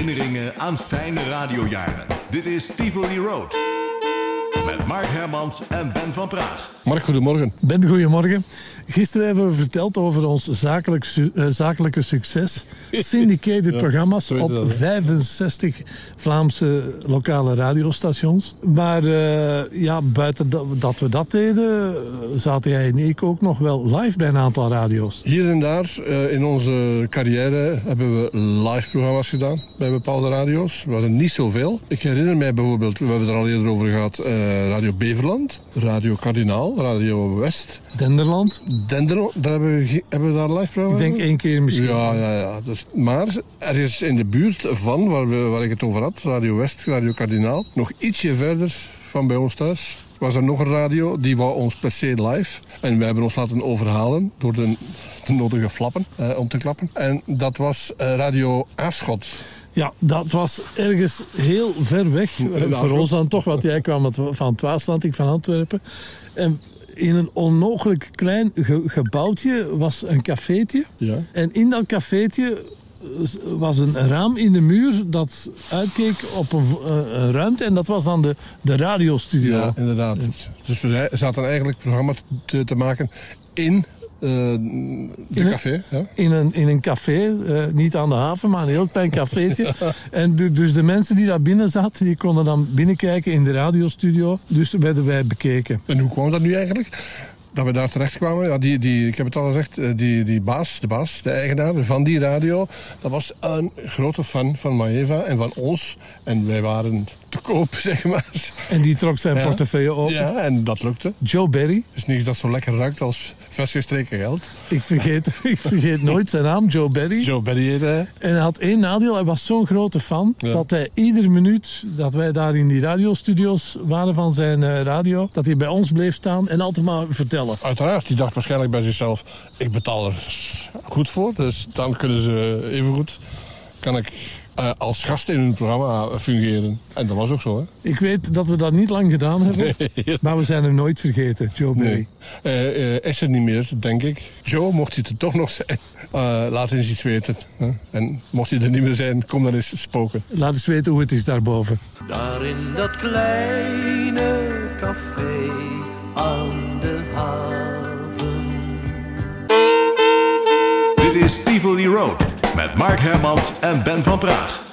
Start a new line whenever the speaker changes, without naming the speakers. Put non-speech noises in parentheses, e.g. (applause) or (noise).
Herinneringen aan fijne radiojaren. Dit is Tivoli Road. Met Mark Hermans en Ben van Praag.
Mark, goedemorgen.
Ben, goedemorgen. Gisteren hebben we verteld over ons zakelijk su- eh, zakelijke succes. (laughs) Syndicated programma's op
dat, hè?
65 Vlaamse lokale radiostations. Maar eh, ja, buiten dat, dat we dat deden, zaten jij en ik ook nog wel live bij een aantal radio's.
Hier en daar eh, in onze carrière hebben we live programma's gedaan bij bepaalde radio's. We hadden niet zoveel. Ik herinner mij bijvoorbeeld, we hebben het er al eerder over gehad, eh, Radio Beverland, Radio Kardinaal, Radio West,
Denderland,
Dendero. Daar hebben, we, hebben we daar live
ik denk één keer misschien.
Ja, ja, ja. Dus, maar er is in de buurt van waar, we, waar ik het over had, Radio West, Radio Kardinaal, nog ietsje verder van bij ons thuis, was er nog een radio, die wou ons per se live. En wij hebben ons laten overhalen door de, de nodige flappen eh, om te klappen. En dat was eh, Radio Aarschot.
Ja, dat was ergens heel ver weg.
in
Voor
Aarschot.
ons dan toch, want jij kwam van het Waasland, ik van Antwerpen. En in een onmogelijk klein ge- gebouwtje was een cafeetje.
Ja.
En in dat cafeetje was een raam in de muur dat uitkeek op een, eh, een ruimte. En dat was dan de, de radiostudio.
Ja, inderdaad. Dus we zaten eigenlijk het programma te, te maken in eh, de
In een-
café. Ja.
In een, in een café, eh, niet aan de haven, maar een heel klein cafeetje. (laughs) En du- dus de mensen die daar binnen zaten, die konden dan binnenkijken in de radiostudio. Dus werden wij bekeken.
En hoe kwam dat nu eigenlijk? Dat we daar terecht kwamen. Ja, die, die, ik heb het al gezegd, eh, die, die baas, de baas, de eigenaar van die radio, dat was een grote fan van Maeva en van ons. En wij waren te koop, (laughs) zeg maar.
En die trok zijn
Ja.
portefeuille open.
Ja, en dat lukte.
Joe Berry,
Dus niks dat zo lekker ruikt als vers gestreken geld.
ik vergeet, (laughs) ik vergeet nooit zijn naam, Joe Berry.
Joe Berry heette hij.
En hij had één nadeel, hij was zo'n grote fan
Ja.
dat hij iedere minuut dat wij daar in die radiostudio's waren van zijn eh, radio, dat hij bij ons bleef staan en altijd maar vertellen.
Uiteraard, die dacht waarschijnlijk bij zichzelf, ik betaal er goed voor. Dus dan kunnen ze even goed, kan ik eh, als gast in hun programma fungeren. En dat was ook zo, hè?
Ik weet dat we dat niet lang gedaan hebben, (laughs) maar we zijn hem nooit vergeten, Joe Berry.
Nee. Eh, eh, is er niet meer, denk ik. Joe, mocht hij er toch nog zijn, eh, laat eens iets weten. hè. En mocht hij er niet meer zijn, kom dan eens spoken.
Laat eens weten hoe het is daarboven.
Daar in dat kleine café aan de haven.
Dit is Tivoli Road. Met Mark Hermans en Ben van Praag.